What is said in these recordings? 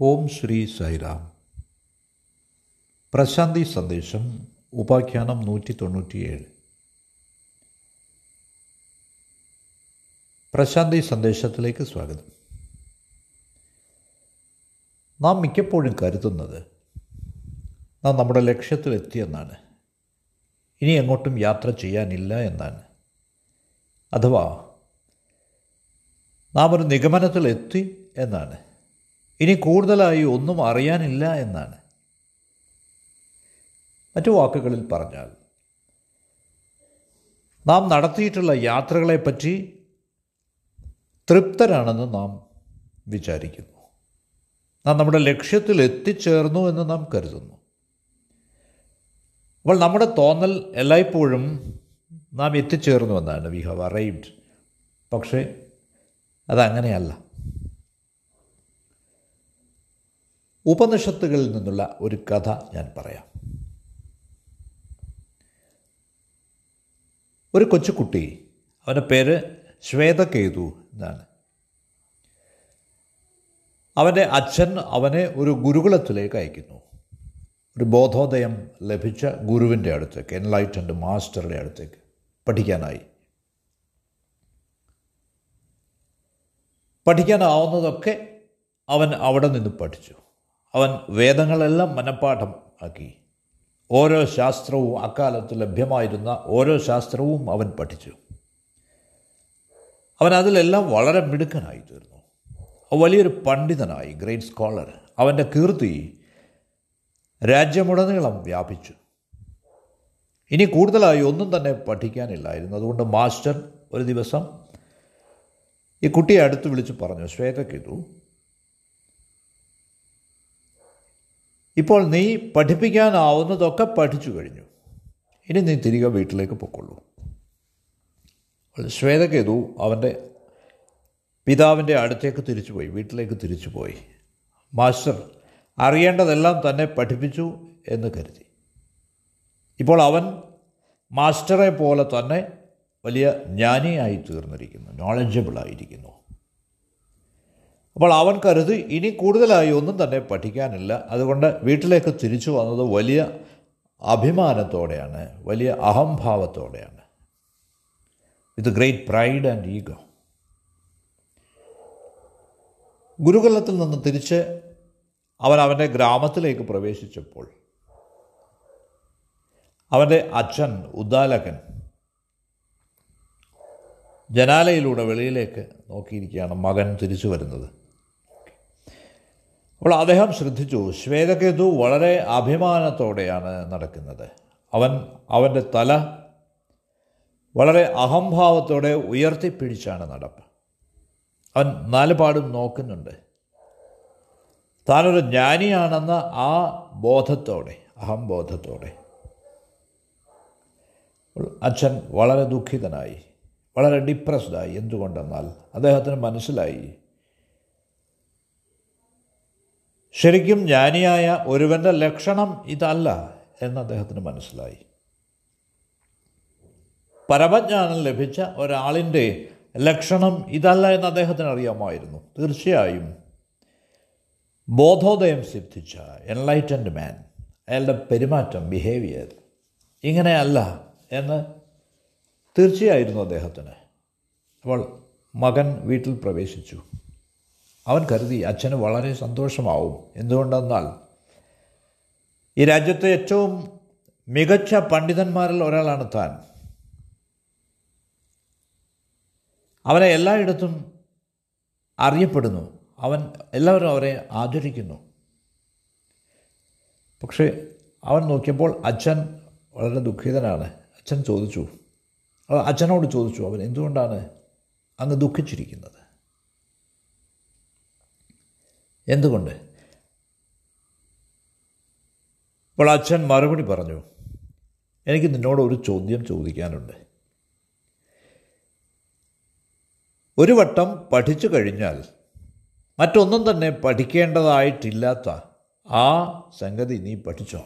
ഓം ശ്രീ സൈറാം പ്രശാന്തി സന്ദേശം ഉപാഖ്യാനം നൂറ്റി തൊണ്ണൂറ്റിയേഴ് പ്രശാന്തി സന്ദേശത്തിലേക്ക് സ്വാഗതം. നാം മിക്കപ്പോഴും കരുതുന്നത് നാം നമ്മുടെ ലക്ഷ്യത്തിലെത്തിയെന്നാണ്. ഇനി എങ്ങോട്ടും യാത്ര ചെയ്യാനില്ല എന്നാണ്. അഥവാ നാം ഒരു നിഗമനത്തിലെത്തി എന്നാണ്. ഇനി കൂടുതലായി ഒന്നും അറിയാനില്ല എന്നാണ്. മറ്റു വാക്കുകളിൽ പറഞ്ഞാൽ നാം നടത്തിയിട്ടുള്ള യാത്രകളെപ്പറ്റി തൃപ്തരാണെന്ന് നാം വിചാരിക്കുന്നു. നാം നമ്മുടെ ലക്ഷ്യത്തിൽ എത്തിച്ചേർന്നു എന്ന് നാം കരുതുന്നു. അപ്പോൾ നമ്മുടെ തോന്നൽ എല്ലായ്പ്പോഴും നാം എത്തിച്ചേർന്നു എന്നാണ്. വി ഹാവ് അറൈവ്ഡ് പക്ഷേ അതങ്ങനെയല്ല. ഉപനിഷത്തുകളിൽ നിന്നുള്ള ഒരു കഥ ഞാൻ പറയാം. ഒരു കൊച്ചുകുട്ടി അവന്റെ പേര് ശ്വേതകേതു എന്നാണ്. അവന്റെ അച്ഛൻ അവനെ ഒരു ഗുരുകുലത്തിലേക്ക് അയക്കുന്നു. ഒരു ബോധോദയം ലഭിച്ച ഗുരുവിന്റെ അടുത്തേക്ക് എൻലൈറ്റൻഡ് മാസ്റ്ററുടെ അടുത്തേക്ക് പഠിക്കാനായി. പഠിക്കാനാവുന്നതൊക്കെ അവൻ അവിടെ നിന്ന് പഠിച്ചു. അവൻ വേദങ്ങളെല്ലാം മനഃപ്പാഠം ആക്കി. ഓരോ ശാസ്ത്രവും അക്കാലത്ത് ലഭ്യമായിരുന്ന ഓരോ ശാസ്ത്രവും അവൻ പഠിച്ചു. അവൻ അതിലെല്ലാം വളരെ മിടുക്കനായി തീർന്നു. വലിയൊരു പണ്ഡിതനായി ഗ്രേറ്റ് സ്കോളർ. അവന്റെ കീർത്തി രാജ്യമുടനീളം വ്യാപിച്ചു. ഇനി കൂടുതലായി ഒന്നും തന്നെ പഠിക്കാനില്ലായിരുന്നു. അതുകൊണ്ട് മാസ്റ്റർ ഒരു ദിവസം ഈ കുട്ടിയെ അടുത്ത് വിളിച്ച് പറഞ്ഞു ശ്വേതക്കേതു ഇപ്പോൾ നീ പഠിപ്പിക്കാനാവുന്നതൊക്കെ പഠിച്ചു കഴിഞ്ഞു. ഇനി നീ തിരികെ വീട്ടിലേക്ക് പൊക്കൊള്ളൂ ശ്വേതകേതു അവന്റെ പിതാവിന്റെ അടുത്തേക്ക് തിരിച്ചുപോയി വീട്ടിലേക്ക് തിരിച്ചുപോയി. മാസ്റ്റർ അറിയേണ്ടതെല്ലാം തന്നെ പഠിപ്പിച്ചു എന്ന് കരുതി. ഇപ്പോൾ അവൻ മാസ്റ്ററെ പോലെ തന്നെ വലിയ ജ്ഞാനിയായി തീർന്നിരിക്കുന്നു നോളജബിൾ ആയിരിക്കുന്നു. അപ്പോൾ അവൻ കരുതി ഇനി കൂടുതലായി ഒന്നും തന്നെ പഠിക്കാനില്ല. അതുകൊണ്ട് വീട്ടിലേക്ക് തിരിച്ചു വന്നത് വലിയ അഭിമാനത്തോടെയാണ് വലിയ അഹംഭാവത്തോടെയാണ്. With great pride and ego ഗുരുകുലത്തിൽ നിന്ന് തിരിച്ച് അവൻ അവന്റെ ഗ്രാമത്തിലേക്ക് പ്രവേശിച്ചപ്പോൾ അവന്റെ അച്ഛൻ ഉദാലകൻ ജനാലയിലൂടെ വെളിയിലേക്ക് നോക്കിയിരിക്കുകയാണ് മകൻ തിരിച്ചു വരുന്നത്. അപ്പോൾ അദ്ദേഹം ശ്രദ്ധിച്ചു. ശ്വേതകേതു വളരെ അഭിമാനത്തോടെയാണ് നടക്കുന്നത്. അവൻ അവന്റെ തല വളരെ അഹംഭാവത്തോടെ ഉയർത്തിപ്പിടിച്ചാണ് നടപ്പ്. അവൻ നാലുപാടും നോക്കുന്നുണ്ട്. താനൊരു ജ്ഞാനിയാണെന്ന ആ ബോധത്തോടെ അഹംബോധത്തോടെ. അച്ഛൻ വളരെ ദുഃഖിതനായി വളരെ ഡിപ്രസ്ഡായി എന്തുകൊണ്ടെന്നാൽ അദ്ദേഹത്തിന് മനസ്സിലായി. ശരിക്കും ജ്ഞാനിയായ ഒരുവന്റെ ലക്ഷണം ഇതല്ല എന്ന് അദ്ദേഹത്തിന് മനസ്സിലായി. പരമജ്ഞാനം ലഭിച്ച ഒരാളിന്റെ ലക്ഷണം ഇതല്ല എന്ന് അദ്ദേഹത്തിന് അറിയാമായിരുന്നു. തീർച്ചയായും ബോധോദയം സിദ്ധിച്ച എൻലൈറ്റൻഡ് മാൻ അയാളുടെ പെരുമാറ്റം ബിഹേവിയർ ഇങ്ങനെയല്ല എന്ന് തീർച്ചയായിരുന്നു അദ്ദേഹത്തിന്. അപ്പോൾ മകൻ വീട്ടിൽ പ്രവേശിച്ചു. അവൻ കരുതി അച്ഛന് വളരെ സന്തോഷമാവും. എന്തുകൊണ്ടെന്നാൽ ഈ രാജ്യത്തെ ഏറ്റവും മികച്ച പണ്ഡിതന്മാരിൽ ഒരാളാണ് താൻ. അവനെ എല്ലായിടത്തും അറിയപ്പെടുന്നു. അവൻ എല്ലാവരും അവരെ ആദരിക്കുന്നു. പക്ഷേ അവൻ നോക്കിയപ്പോൾ അച്ഛൻ വളരെ ദുഃഖിതനാണ്. അച്ഛൻ ചോദിച്ചു. അച്ഛനോട് ചോദിച്ചു അവൻ എന്തുകൊണ്ടാണ് അങ്ങ് ദുഃഖിച്ചിരിക്കുന്നത്? എന്തുകൊണ്ട്? അപ്പോൾ അച്ഛൻ മറുപടി പറഞ്ഞു എനിക്ക് നിന്നോട് ഒരു ചോദ്യം ചോദിക്കാനുണ്ട്. ഒരു വട്ടം പഠിച്ചു കഴിഞ്ഞാൽ മറ്റൊന്നും തന്നെ പഠിക്കേണ്ടതായിട്ടില്ലാത്ത ആ സംഗതി നീ പഠിച്ചോ?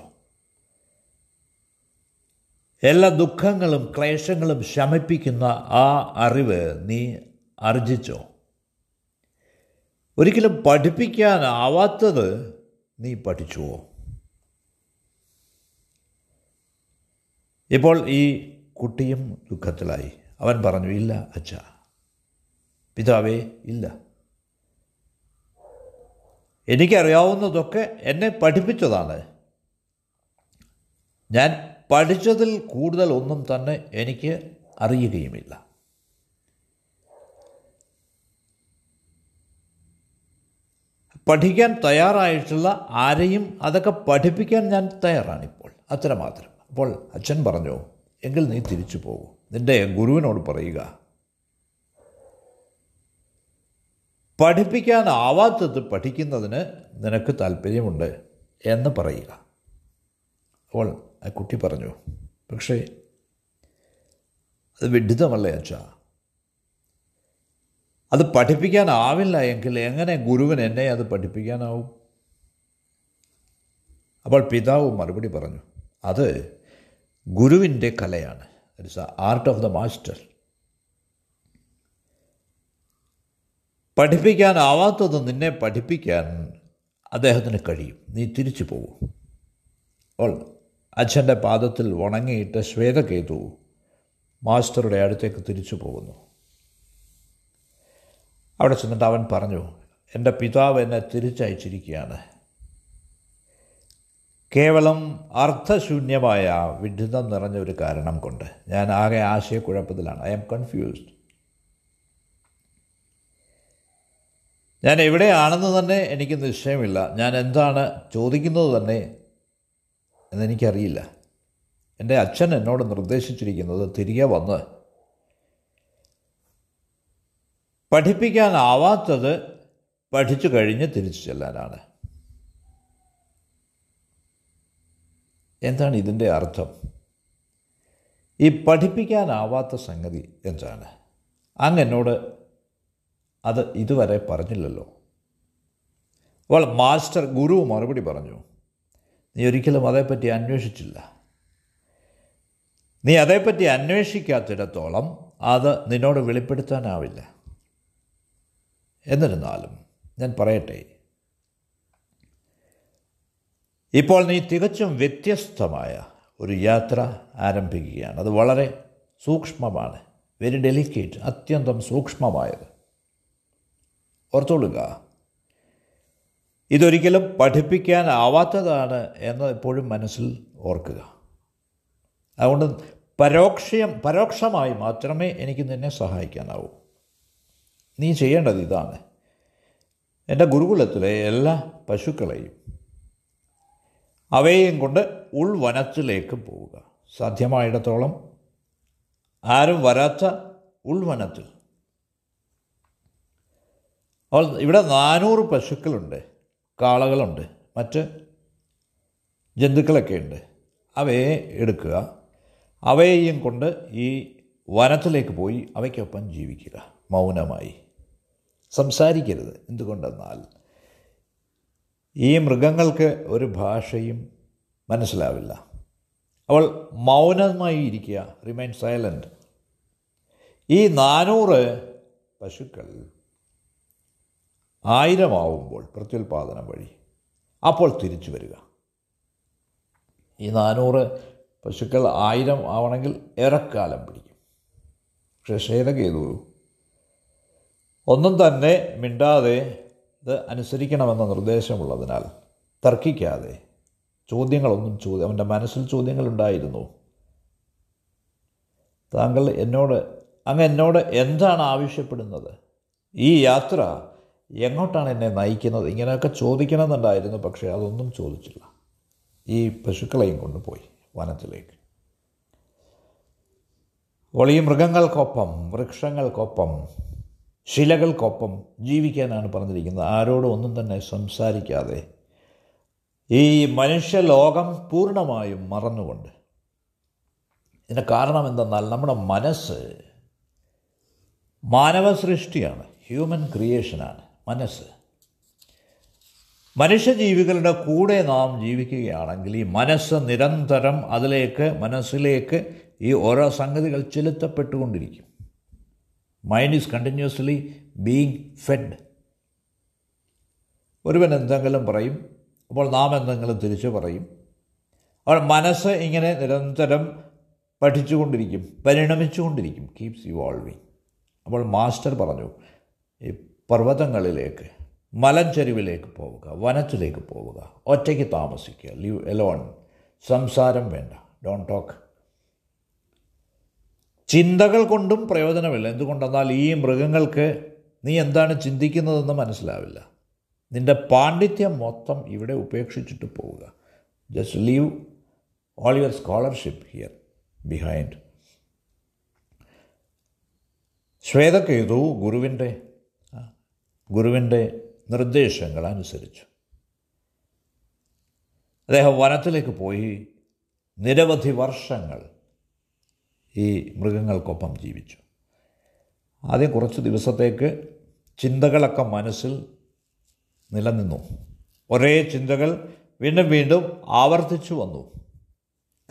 എല്ലാ ദുഃഖങ്ങളും ക്ലേശങ്ങളും ശമിപ്പിക്കുന്ന ആ അറിവ് നീ ആർജിച്ചോ? ഒരിക്കലും പഠിപ്പിക്കാനാവാത്തത് നീ പഠിച്ചുവോ? ഇപ്പോൾ ഈ കുട്ടിയും ദുഃഖത്തിലായി. അവൻ പറഞ്ഞു ഇല്ല അച്ഛ. പിതാവേ ഇല്ല. എനിക്കറിയാവുന്നതൊക്കെ എന്നെ പഠിപ്പിച്ചതാണ്. ഞാൻ പഠിച്ചതിൽ കൂടുതൽ ഒന്നും തന്നെ എനിക്ക് അറിയുകയുമില്ല. പഠിക്കാൻ തയ്യാറായിട്ടുള്ള ആരെയും അതൊക്കെ പഠിപ്പിക്കാൻ ഞാൻ തയ്യാറാണിപ്പോൾ. അത്രമാത്രം. അപ്പോൾ അച്ഛൻ പറഞ്ഞു എങ്കിൽ നീ തിരിച്ചു പോകൂ. നിന്റെ ഗുരുവിനോട് പറയുക. പഠിപ്പിക്കാനാവാത്തത് പഠിക്കുന്നതിന് നിനക്ക് താല്പര്യമുണ്ട് എന്ന് പറയുക. അപ്പോൾ ആ കുട്ടി പറഞ്ഞു പക്ഷേ അത് വിഡിതമല്ലേ അച്ഛാ? അത് പഠിപ്പിക്കാനാവില്ല എങ്കിൽ എങ്ങനെ ഗുരുവൻ എന്നെ അത് പഠിപ്പിക്കാനാവും? അപ്പോൾ പിതാവ് മറുപടി പറഞ്ഞു അത് ഗുരുവിന്റെ കലയാണ്. It's art of the master പഠിപ്പിക്കാനാവാത്തത് നിന്നെ പഠിപ്പിക്കാൻ അദ്ദേഹത്തിന് കഴിയും. നീ തിരിച്ചു പോകും. അപ്പോൾ അച്ഛന്റെ പാദത്തിൽ ഉണങ്ങിയിട്ട് ശ്വേതകേതു മാസ്റ്ററുടെ അടുത്തേക്ക് തിരിച്ചു പോകുന്നു. അവിടെ ചെന്നിട്ട് അവൻ പറഞ്ഞു എന്റെ പിതാവ് എന്നെ തിരിച്ചയച്ചിരിക്കുകയാണ്. കേവലം അർത്ഥശൂന്യമായ വിഡിതം നിറഞ്ഞ ഒരു കാരണം കൊണ്ട് ഞാൻ ആകെ ആശയക്കുഴപ്പത്തിലാണ്. I am confused. ഞാൻ എവിടെയാണെന്ന് തന്നെ എനിക്ക് നിശ്ചയമില്ല. ഞാൻ എന്താണ് ചോദിക്കുന്നത് തന്നെ എന്നെനിക്കറിയില്ല. എന്റെ അച്ഛൻ എന്നോട് നിർദ്ദേശിച്ചിരിക്കുന്നത് തിരികെ വന്ന് പഠിപ്പിക്കാനാവാത്തത് പഠിച്ചു കഴിഞ്ഞ് തിരിച്ചു ചെല്ലാനാണ്. എന്താണ് ഇതിന്റെ അർത്ഥം? ഈ പഠിപ്പിക്കാനാവാത്ത സംഗതി എന്താണ്? അങ്ങ് എന്നോട് അത് ഇതുവരെ പറഞ്ഞില്ലല്ലോ. അവൾ മാസ്റ്റർ ഗുരു മറുപടി പറഞ്ഞു നീ ഒരിക്കലും അതേപ്പറ്റി അന്വേഷിച്ചില്ല. നീ അതേപ്പറ്റി അന്വേഷിക്കാത്തിടത്തോളം അത് നിന്നോട് വെളിപ്പെടുത്താനാവില്ല. എന്നിരുന്നാലും ഞാൻ പറയട്ടെ. ഇപ്പോൾ നീ തികച്ചും വ്യത്യസ്തമായ ഒരു യാത്ര ആരംഭിക്കുകയാണ്. അത് വളരെ സൂക്ഷ്മമാണ്. വെരി ഡെലിക്കേറ്റ് അത്യന്തം സൂക്ഷ്മമായത്. ഓർത്തോളുക ഇതൊരിക്കലും പഠിപ്പിക്കാനാവാത്തതാണ് എന്ന് എപ്പോഴും മനസ്സിൽ ഓർക്കുക. അതുകൊണ്ട് പരോക്ഷം പരോക്ഷമായി മാത്രമേ എനിക്ക് നിന്നെ സഹായിക്കാനാവൂ. നീ ചെയ്യേണ്ടത് ഇതാണ്. എന്റെ ഗുരുകുലത്തിലെ എല്ലാ പശുക്കളെയും അവയെയും കൊണ്ട് ഉൾവനത്തിലേക്ക് പോവുക. സാധ്യമായിടത്തോളം ആരും വരാത്ത ഉൾവനത്തിൽ. അപ്പോൾ ഇവിടെ നാനൂറ് പശുക്കളുണ്ട് കാളകളുണ്ട് മറ്റ് ജന്തുക്കളൊക്കെ ഉണ്ട് അവയെ എടുക്കുക. അവയെയും കൊണ്ട് ഈ വനത്തിലേക്ക് പോയി അവയ്ക്കൊപ്പം ജീവിക്കുക. മൗനമായി. സംസാരിക്കരുത്. എന്തുകൊണ്ടെന്നാൽ ഈ മൃഗങ്ങൾക്ക് ഒരു ഭാഷയും മനസ്സിലാവില്ല. അവൾ മൗനമായി ഇരിക്കുക റിമൈൻ സൈലന്റ് ഈ നാനൂറ് പശുക്കൾ ആയിരമാവുമ്പോൾ പ്രത്യുൽപാദനം വഴി അപ്പോൾ തിരിച്ചു വരിക. ഈ നാനൂറ് പശുക്കൾ ആയിരം ആവണമെങ്കിൽ ഏറെക്കാലം പിടിക്കും. പക്ഷേ ശ്വേതകേതു ഒന്നും തന്നെ മിണ്ടാതെ ഇത് അനുസരിക്കണമെന്ന നിർദ്ദേശമുള്ളതിനാൽ തർക്കിക്കാതെ ചോദ്യങ്ങളൊന്നും ചോദ്യം അവന്റെ മനസ്സിൽ ചോദ്യങ്ങളുണ്ടായിരുന്നു. താങ്കൾ എന്നോട് അങ്ങ് എന്നോട് എന്താണ് ആവശ്യപ്പെടുന്നത്? ഈ യാത്ര എങ്ങോട്ടാണ് എന്നെ നയിക്കുന്നത്? ഇങ്ങനെയൊക്കെ ചോദിക്കണമെന്നുണ്ടായിരുന്നു പക്ഷേ അതൊന്നും ചോദിച്ചില്ല. ഈ പശുക്കളെയും കൊണ്ടുപോയി വനത്തിലേക്ക്. അപ്പോൾ ഈ മൃഗങ്ങൾക്കൊപ്പം വൃക്ഷങ്ങൾക്കൊപ്പം ശിലകൾക്കൊപ്പം ജീവിക്കാനാണ് പറഞ്ഞിരിക്കുന്നത്. ആരോടും ഒന്നും തന്നെ സംസാരിക്കാതെ ഈ മനുഷ്യലോകം പൂർണമായും മറന്നുകൊണ്ട്. ഇതിന്റെ കാരണം എന്തെന്നാൽ നമ്മുടെ മനസ്സ് മാനവ സൃഷ്ടിയാണ് ഹ്യൂമൻ ക്രിയേഷനാണ് മനസ്സ്. മനുഷ്യജീവികളുടെ കൂടെ നാം ജീവിക്കുകയാണെങ്കിൽ ഈ മനസ്സ് നിരന്തരം അതിലേക്ക് മനസ്സിലേക്ക് ഈ ഓരോ സംഗതികൾ ചെലുത്തപ്പെട്ടുകൊണ്ടിരിക്കും. Mind is continuously being fed ഒരുവൻ എന്തെങ്കിലും പറയും അപ്പോൾ നാം എന്തെങ്കിലും തിരിച്ചു പറയും. അപ്പോൾ മനസ്സ് ഇങ്ങനെ നിരന്തരം പഠിച്ചുകൊണ്ടിരിക്കും പരിണമിച്ചുകൊണ്ടിരിക്കും. കീപ്സ് ഇവോൾവിങ് അപ്പോൾ മാസ്റ്റർ പറഞ്ഞു ഈ പർവതങ്ങളിലേക്ക് മലഞ്ചെരുവിലേക്ക് പോവുക വനത്തിലേക്ക് പോവുക ഒറ്റയ്ക്ക് താമസിക്കുക ലിവ് എലോൺ സംസാരം വേണ്ട. ഡോൺ ടോക്ക് ചിന്തകൾ കൊണ്ടും പ്രയോജനമില്ല. എന്തുകൊണ്ടെന്നാൽ ഈ മൃഗങ്ങൾക്ക് നീ എന്താണ് ചിന്തിക്കുന്നതെന്ന് മനസ്സിലാവില്ല. നിന്റെ പാണ്ഡിത്യം മൊത്തം ഇവിടെ ഉപേക്ഷിച്ചിട്ട് പോവുക. Just leave all your scholarship here behind Shvetaketu ഗുരുവിന്റെ ഗുരുവിന്റെ നിർദ്ദേശങ്ങൾ അനുസരിച്ചു. അദ്ദേഹം വനത്തിലേക്ക് പോയി നിരവധി വർഷങ്ങൾ ഈ മൃഗങ്ങൾക്കൊപ്പം ജീവിച്ചു. ആദ്യം കുറച്ച് ദിവസത്തേക്ക് ചിന്തകളൊക്കെ മനസ്സിൽ നിലനിന്നു. ഒരേ ചിന്തകൾ വീണ്ടും വീണ്ടും ആവർത്തിച്ചു വന്നു.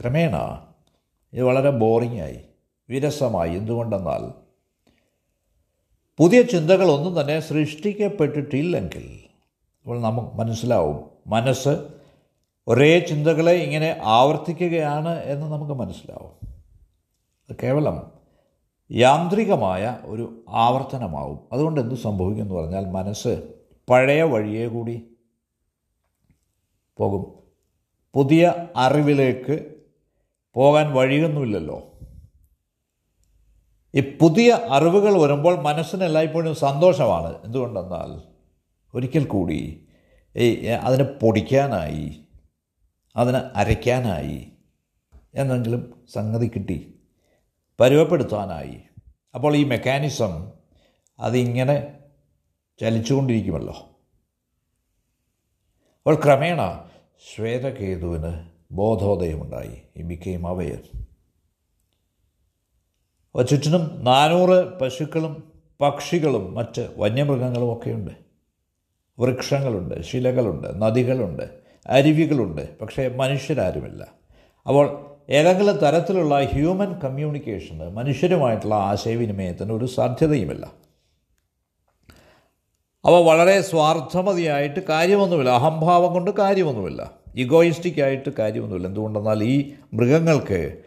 ക്രമേണ ഇത് വളരെ ബോറിംഗ് ആയി വിരസമായി. എന്തുകൊണ്ടെന്നാൽ പുതിയ ചിന്തകളൊന്നും തന്നെ സൃഷ്ടിക്കപ്പെട്ടിട്ടില്ലെങ്കിൽ അപ്പോൾ നമുക്ക് മനസ്സിലാവും മനസ്സ് ഒരേ ചിന്തകളെ ഇങ്ങനെ ആവർത്തിക്കുകയാണ് എന്ന് നമുക്ക് മനസ്സിലാവും. കേവലം യാന്ത്രികമായ ഒരു ആവർത്തനമാവും. അതുകൊണ്ട് എന്ത് സംഭവിക്കും എന്ന് പറഞ്ഞാൽ മനസ്സ് പഴയ വഴിയെ കൂടി പോകും. പുതിയ അറിവിലേക്ക് പോകാൻ വഴിയൊന്നുമില്ലല്ലോ. ഈ പുതിയ അറിവുകൾ വരുമ്പോൾ മനസ്സിന് എല്ലായ്പ്പോഴും സന്തോഷമാണ്. എന്തുകൊണ്ടെന്നാൽ ഒരിക്കൽ കൂടി ഈ അതിനെ പൊടിക്കാനായി അതിനെ അരയ്ക്കാനായി എന്നെങ്കിലും സംഗതി കിട്ടി. പരുവപ്പെടുത്താനായി അപ്പോൾ ഈ മെക്കാനിസം അതിങ്ങനെ ചലിച്ചുകൊണ്ടിരിക്കുമല്ലോ. അപ്പോൾ ക്രമേണ ശ്വേതകേതുവിന് ബോധോദയമുണ്ടായി. ഈ ബിക്കെയും അവയർ ചുറ്റിനും നാനൂറ് പശുക്കളും പക്ഷികളും മറ്റ് വന്യമൃഗങ്ങളും ഒക്കെയുണ്ട്. വൃക്ഷങ്ങളുണ്ട് ശിലകളുണ്ട് നദികളുണ്ട് അരുവികളുണ്ട്. പക്ഷേ മനുഷ്യരാരുമില്ല. അപ്പോൾ ഏതെങ്കിലും തരത്തിലുള്ള ഹ്യൂമൻ കമ്മ്യൂണിക്കേഷന് മനുഷ്യരുമായിട്ടുള്ള ആശയവിനിമയത്തിന് ഒരു സാധ്യതയുമില്ല. അവ വളരെ സ്വാർത്ഥമതിയായിട്ട് കാര്യമൊന്നുമില്ല. അഹംഭാവം കൊണ്ട് കാര്യമൊന്നുമില്ല. ഇഗോയിസ്റ്റിക്കായിട്ട് കാര്യമൊന്നുമില്ല. എന്തുകൊണ്ടെന്നാൽ ഈ മൃഗങ്ങൾക്ക്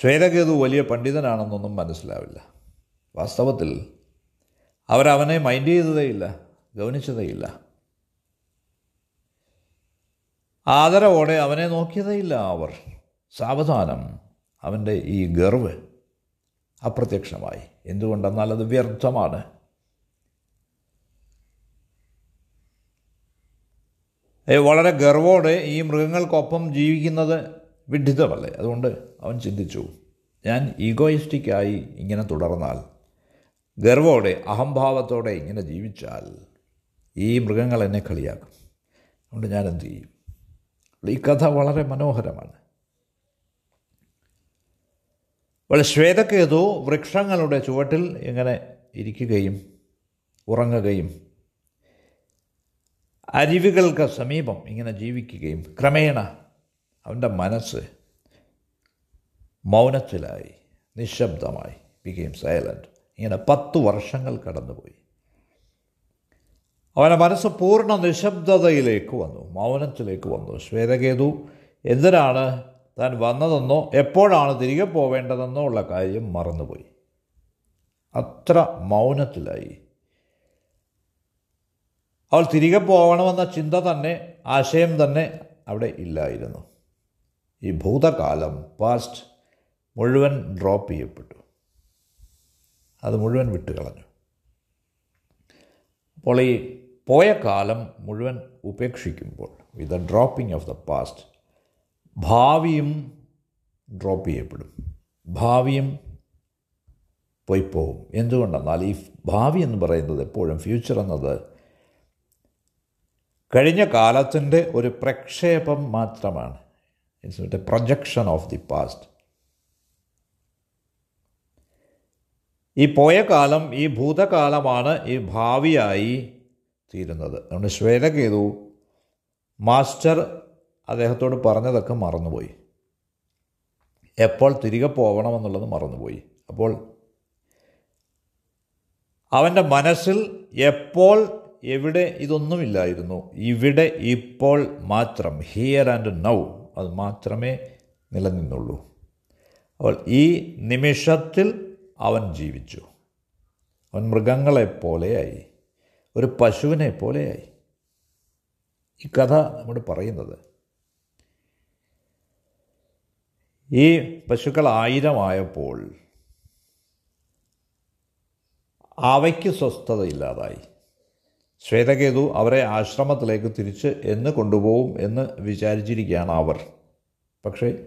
ശ്വേതകേതു വലിയ പണ്ഡിതനാണെന്നൊന്നും മനസ്സിലാവില്ല. വാസ്തവത്തിൽ അവരവനെ മൈൻഡ് ചെയ്തതേയില്ല ഗൗനിച്ചതേയില്ല. ആദരവോടെ അവനെ നോക്കിയതേയില്ല അവർ. സാവധാനം. അവന്റെ ഈ ഗർവ് അപ്രത്യക്ഷമായി. എന്തുകൊണ്ടെന്നാൽ അത് വ്യർത്ഥമാണ്. വളരെ ഗർവോടെ ഈ മൃഗങ്ങൾക്കൊപ്പം ജീവിക്കുന്നത് വിഡിതമല്ലേ? അതുകൊണ്ട് അവൻ ചിന്തിച്ചു ഞാൻ ഈഗോയിസ്റ്റിക്കായി ഇങ്ങനെ തുടർന്നാൽ ഗർവോടെ അഹംഭാവത്തോടെ ഇങ്ങനെ ജീവിച്ചാൽ ഈ മൃഗങ്ങൾ എന്നെ കളിയാക്കും. അതുകൊണ്ട് ഞാൻ എന്ത് ചെയ്യും? ഈ കഥ വളരെ മനോഹരമാണ്. അപ്പോൾ ശ്വേതക്കേതു വൃക്ഷങ്ങളുടെ ചുവട്ടിൽ ഇങ്ങനെ ഇരിക്കുകയും ഉറങ്ങുകയും അരുവികൾക്ക് സമീപം ഇങ്ങനെ ജീവിക്കുകയും ക്രമേണ അവന്റെ മനസ്സ് മൗനത്തിലായി നിശബ്ദമായി ബിക്കെയിം സൈലന്റ് ഇങ്ങനെ പത്ത് വർഷങ്ങൾ കടന്നുപോയി. അവന്റെ മനസ്സ് പൂർണ നിശബ്ദതയിലേക്ക് വന്നു മൗനത്തിലേക്ക് വന്നു. ശ്വേതകേതു എന്തിനാണ് താൻ വന്നതെന്നോ എപ്പോഴാണ് തിരികെ പോവേണ്ടതെന്നോ ഉള്ള കാര്യം മറന്നുപോയി. അത്ര മൗനത്തിലായി. അവൾ തിരികെ പോകണമെന്ന ചിന്ത തന്നെ ആശയം തന്നെ അവിടെ ഇല്ലായിരുന്നു. ഈ ഭൂതകാലം പാസ്റ്റ് മുഴുവൻ ഡ്രോപ്പ് ചെയ്യപ്പെട്ടു. അത് മുഴുവൻ വിട്ടുകളഞ്ഞു. അപ്പോൾ ഈ പോയ കാലം മുഴുവൻ ഉപേക്ഷിക്കുമ്പോൾ with the dropping of the past ഭാവിയും ഡ്രോപ്പ് ചെയ്യപ്പെടും. ഭാവിയും പോയി പോകും എന്തുകൊണ്ടെന്നാൽ ഈ ഭാവി എന്ന് പറയുന്നത് എപ്പോഴും ഫ്യൂച്ചർ എന്നത് കഴിഞ്ഞ കാലത്തിന്റെ ഒരു പ്രക്ഷേപം മാത്രമാണ്. It's a projection of the past ഈ പോയ കാലം ഈ ഭൂതകാലമാണ് ഈ ഭാവിയായി തീരുന്നത്. അതുകൊണ്ട് ശ്വേതകേതു മാസ്റ്റർ അദ്ദേഹത്തോട് പറഞ്ഞതൊക്കെ മറന്നുപോയി. എപ്പോൾ തിരികെ പോകണമെന്നുള്ളത് മറന്നുപോയി. അപ്പോൾ അവന്റെ മനസ്സിൽ എപ്പോൾ എവിടെ ഇതൊന്നുമില്ലായിരുന്നു ഇവിടെ ഇപ്പോൾ മാത്രം ഹിയർ ആൻഡ് നൗ അത് മാത്രമേ നിലനിന്നുള്ളൂ. അപ്പോൾ ഈ നിമിഷത്തിൽ അവൻ ജീവിച്ചു. അവൻ മൃഗങ്ങളെപ്പോലെയായി. ഒരു പശുവിനെ പോലെയായി ഈ കഥ നമ്മൾ പറയുന്നത് ഈ പശുക്കൾ ആയിരമായപ്പോൾ അവയ്ക്ക് സ്വസ്ഥതയില്ലാതായി ശ്വേതകേതു അവരെ ആശ്രമത്തിലേക്ക് തിരിച്ച് എന്ന് കൊണ്ടുപോകും എന്ന് വിചാരിച്ചിരിക്കുകയാണ് അവർ. പക്ഷേ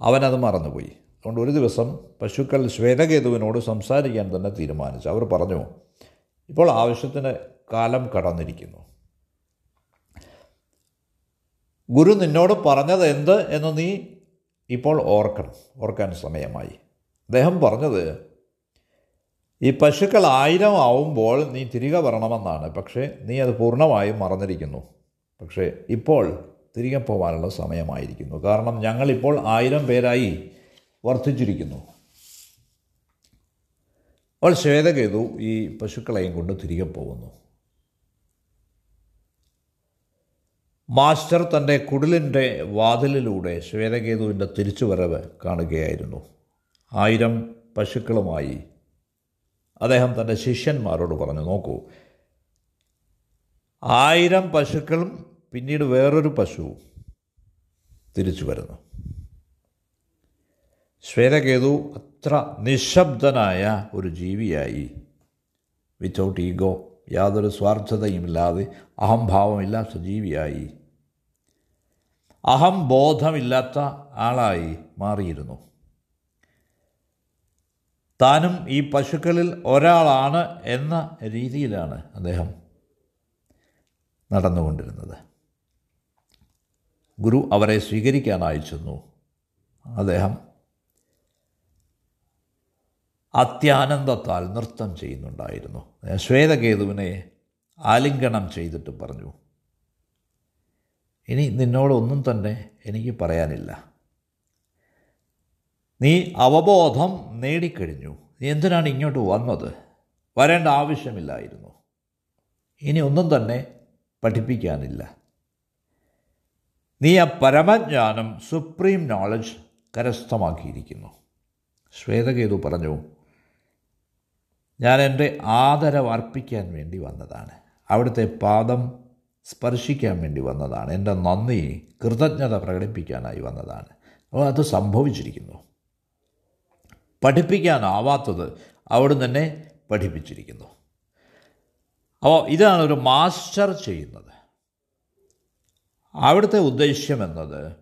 അവനത് മറന്നുപോയി. അതുകൊണ്ട് ഒരു ദിവസം പശുക്കൾ ശ്വേതകേതുവിനോട് സംസാരിക്കാൻ തന്നെ തീരുമാനിച്ചു. അവർ പറഞ്ഞു ഇപ്പോൾ ആവശ്യത്തിന് കാലം കടന്നിരിക്കുന്നു. ഗുരു നിന്നോട് പറഞ്ഞത് എന്ത് എന്ന് നീ ഇപ്പോൾ ഓർക്കണം ഓർക്കാൻ സമയമായി. അദ്ദേഹം പറഞ്ഞത് ഈ പശുക്കൾ ആയിരം ആവുമ്പോൾ നീ തിരികെ വരണമെന്നാണ് പക്ഷേ നീ അത് പൂർണമായും മറന്നിരിക്കുന്നു. പക്ഷേ ഇപ്പോൾ തിരികെ പോകാനുള്ള സമയമായിരിക്കുന്നു. കാരണം ഞങ്ങളിപ്പോൾ ആയിരം പേരായി വർദ്ധിച്ചിരിക്കുന്നു. അപ്പോൾ ശ്വേതകേതു ഈ പശുക്കളെയും കൊണ്ട് തിരികെ പോകുന്നു. മാസ്റ്റർ തന്റെ കുടിലിന്റെ വാതിലിലൂടെ ശ്വേതകേതുവിന്റെ തിരിച്ചുവരവ് കാണുകയായിരുന്നു. ആയിരം പശുക്കളുമായി അദ്ദേഹം തന്റെ ശിഷ്യന്മാരോട് പറഞ്ഞു നോക്കൂ ആയിരം പശുക്കളും പിന്നീട് വേറൊരു പശുവും തിരിച്ചു വരുന്നു ശ്വേതകേതു അത്ര നിശബ്ദനായ ഒരു ജീവിയായി. വിത്തൗട്ട് ഈഗോ യാതൊരു സ്വാർത്ഥതയുമില്ലാതെ അഹംഭാവമില്ലാത്ത ജീവിയായി അഹംബോധമില്ലാത്ത ആളായി മാറിയിരുന്നു. താനും ഈ പശുക്കളിൽ ഒരാളാണ് എന്ന രീതിയിലാണ് അദ്ദേഹം നടന്നുകൊണ്ടിരുന്നത്. ഗുരു അവരെ സ്വീകരിക്കാൻ ചെന്നു അദ്ദേഹം അത്യാനന്ദത്താൽ നൃത്തം ചെയ്യുന്നുണ്ടായിരുന്നു. ശ്വേതകേതുവിനെ ആലിംഗനം ചെയ്തിട്ട് പറഞ്ഞു ഇനി നിന്നോടൊന്നും തന്നെ എനിക്ക് പറയാനില്ല. നീ അവബോധം നേടിക്കഴിഞ്ഞു. നീ എന്തിനാണ് ഇങ്ങോട്ട് വന്നത്? വരേണ്ട ആവശ്യമില്ലായിരുന്നു. ഇനി ഒന്നും തന്നെ പഠിപ്പിക്കാനില്ല. നീ ആ പരമജ്ഞാനം സുപ്രീം നോളജ് കരസ്ഥമാക്കിയിരിക്കുന്നു. ശ്വേതകേതു പറഞ്ഞു ഞാൻ എന്റെ ആദരവ് അർപ്പിക്കാൻ വേണ്ടി വന്നതാണ്. അവിടുത്തെ പാദം സ്പർശിക്കാൻ വേണ്ടി വന്നതാണ്. എന്റെ നന്ദി കൃതജ്ഞത പ്രകടിപ്പിക്കാനായി വന്നതാണ്. അപ്പോൾ അത് സംഭവിച്ചിരിക്കുന്നു. പഠിപ്പിക്കാനാവാത്തത് അവിടെ തന്നെ പഠിപ്പിച്ചിരിക്കുന്നു. അപ്പോൾ ഇതാണ് ഒരു മാസ്റ്റർ ചെയ്യുന്നത്. അവിടുത്തെ ഉദ്ദേശ്യം എന്നത്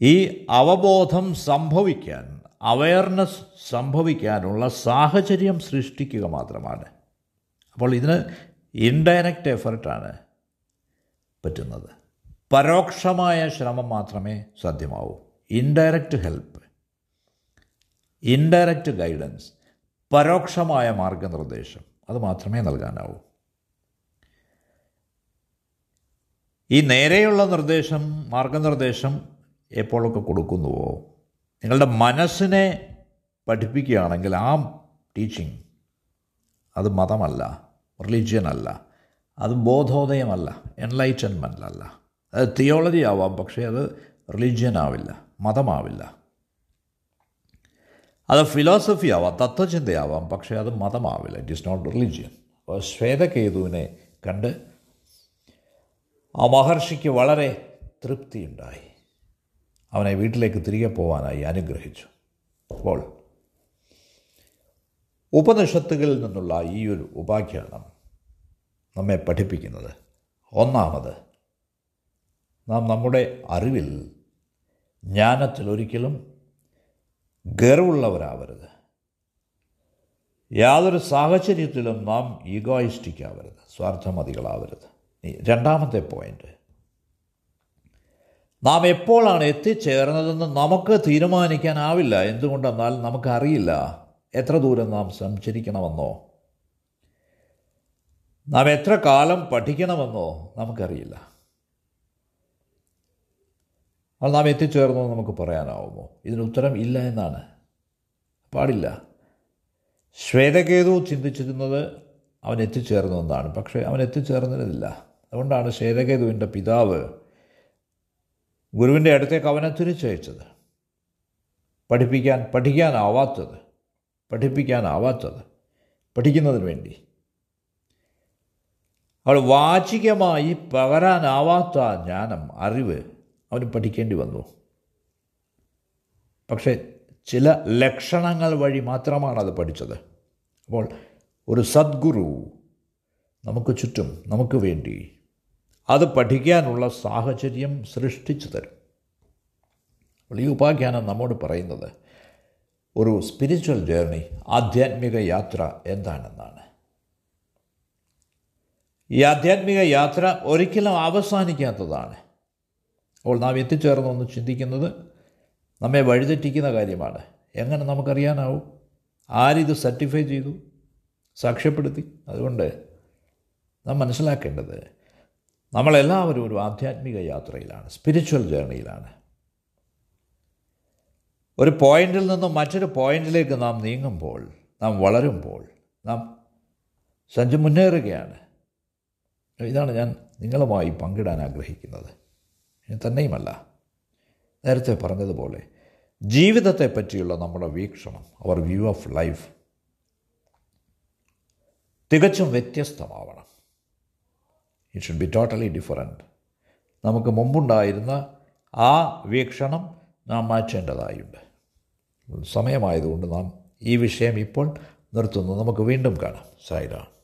ഈ അവബോധം സംഭവിക്കാൻ അവയർനെസ് സംഭവിക്കാനുള്ള സാഹചര്യം സൃഷ്ടിക്കുക മാത്രമാണ്. അപ്പോൾ ഇതിന് ഇൻഡയറക്റ്റ് എഫർട്ടാണ് പറ്റുന്നത്. പരോക്ഷമായ ശ്രമം മാത്രമേ സാധ്യമാവൂ. ഇൻഡയറക്റ്റ് ഹെൽപ്പ് ഇൻഡയറക്റ്റ് ഗൈഡൻസ് പരോക്ഷമായ മാർഗനിർദ്ദേശം അത് മാത്രമേ നൽകാനാവൂ. ഈ നേരെയുള്ള നിർദ്ദേശം മാർഗനിർദ്ദേശം എപ്പോഴൊക്കെ കൊടുക്കുന്നുവോ? നിങ്ങളുടെ മനസ്സിനെ പഠിപ്പിക്കുകയാണെങ്കിൽ ആ ടീച്ചിങ് അത് മതമല്ല റിലീജിയൻ അല്ല അത് ബോധോദയമല്ല എൻലൈറ്റൻമെന്റ് അല്ല. അത് തിയോളജി ആവാം പക്ഷേ അത് റിലീജിയൻ ആവില്ല മതമാവില്ല. അത് ഫിലോസഫി ആവാം തത്വചിന്തയാവാം പക്ഷേ അത് മതമാവില്ല ഇറ്റ് ഈസ് നോട്ട് റിലീജിയൻ അപ്പോൾ ശ്വേതകേതുവിനെ കണ്ട് ആ മഹർഷിക്ക് വളരെ തൃപ്തിയുണ്ടായി. അവനെ വീട്ടിലേക്ക് തിരികെ പോകാനായി അനുഗ്രഹിച്ചു. അപ്പോൾ ഉപനിഷത്തുകളിൽ നിന്നുള്ള ഈ ഒരു ഉപാഖ്യാനം നമ്മെ പഠിപ്പിക്കുന്നത് ഒന്നാമത് നാം നമ്മുടെ അറിവിൽ ജ്ഞാനത്തിൽ ഒരിക്കലും ഗർവുള്ളവരാവരുത്. യാതൊരു സാഹചര്യത്തിലും നാം ഈഗോയിസ്റ്റിക് ആവരുത് സ്വാർത്ഥമതികളാവരുത് രണ്ടാമത്തെ പോയിന്റ് നാം എപ്പോഴാണ് എത്തിച്ചേർന്നതെന്ന് നമുക്ക് തീരുമാനിക്കാനാവില്ല. എന്തുകൊണ്ടെന്നാൽ നമുക്കറിയില്ല. എത്ര ദൂരം നാം സഞ്ചരിക്കണമെന്നോ നാം എത്ര കാലം പഠിക്കണമെന്നോ നമുക്കറിയില്ല. അത് നാം എത്തിച്ചേർന്നോ നമുക്ക് പറയാനാവുമോ? ഇതിന് ഉത്തരം ഇല്ല എന്നാണ്. പാടില്ല. ശ്വേതകേതു ചിന്തിച്ചിരുന്നത് അവൻ എത്തിച്ചേർന്നു എന്നാണ്. പക്ഷേ അവൻ എത്തിച്ചേർന്നിരുന്നില്ല. അതുകൊണ്ടാണ് ശ്വേതകേതുവിന്റെ പിതാവ് ഗുരുവിന്റെ അടുത്തേക്ക് അവനെ തിരിച്ചയച്ചത്. പഠിപ്പിക്കാൻ പഠിക്കാനാവാത്തത് പഠിപ്പിക്കാനാവാത്തത് പഠിക്കുന്നതിന് വേണ്ടി. അവൾ വാചികമായി പകരാനാവാത്ത ജ്ഞാനം അറിവ് അവന് പഠിക്കേണ്ടി വന്നു. പക്ഷേ ചില ലക്ഷണങ്ങൾ വഴി മാത്രമാണ് അത് പഠിച്ചത്. അപ്പോൾ ഒരു സദ്ഗുരു നമുക്ക് ചുറ്റും നമുക്ക് വേണ്ടി അത് പഠിക്കാനുള്ള സാഹചര്യം സൃഷ്ടിച്ചു തരും. ഈ ഉപാഖ്യാനം നമ്മോട് പറയുന്നത് ഒരു സ്പിരിച്വൽ ജേർണി ആധ്യാത്മിക യാത്ര എന്താണെന്നാണ്. ഈ ആധ്യാത്മിക യാത്ര ഒരിക്കലും അവസാനിക്കാത്തതാണ്. അപ്പോൾ നാം എത്തിച്ചേർന്ന് ഒന്ന് ചിന്തിക്കുന്നത് നമ്മെ വഴിതെറ്റിക്കുന്ന കാര്യമാണ്. എങ്ങനെ നമുക്കറിയാനാവും? ആരിത് സർട്ടിഫൈ ചെയ്തു? സാക്ഷ്യപ്പെടുത്തി? അതുകൊണ്ട് നാം മനസ്സിലാക്കേണ്ടത് നമ്മളെല്ലാവരും ഒരു ആധ്യാത്മിക യാത്രയിലാണ് സ്പിരിച്വൽ ജേർണിയിലാണ് ഒരു പോയിന്റിൽ നിന്നും മറ്റൊരു പോയിന്റിലേക്ക് നാം നീങ്ങുമ്പോൾ നാം വളരുമ്പോൾ നാം സഞ്ചു മുന്നേറുകയാണ്. ഇതാണ് ഞാൻ നിങ്ങളുമായി പങ്കിടാൻ ആഗ്രഹിക്കുന്നത്. തന്നെയുമല്ല. നേരത്തെ പറഞ്ഞതുപോലെ ജീവിതത്തെ പറ്റിയുള്ള നമ്മുടെ വീക്ഷണം അവർ വ്യൂ ഓഫ് ലൈഫ് തികച്ചും വ്യത്യസ്തമാവണം. It should be totally different നമുക്ക് മുമ്പുണ്ടായിരുന്ന ആ വീക്ഷണം നാം മാറ്റേണ്ടതായുണ്ട്. സമയമായതുകൊണ്ട് നാം ഈ വിഷയം ഇപ്പോൾ നിർത്തുന്നു. നമുക്ക് വീണ്ടും കാണാം. സായിരാം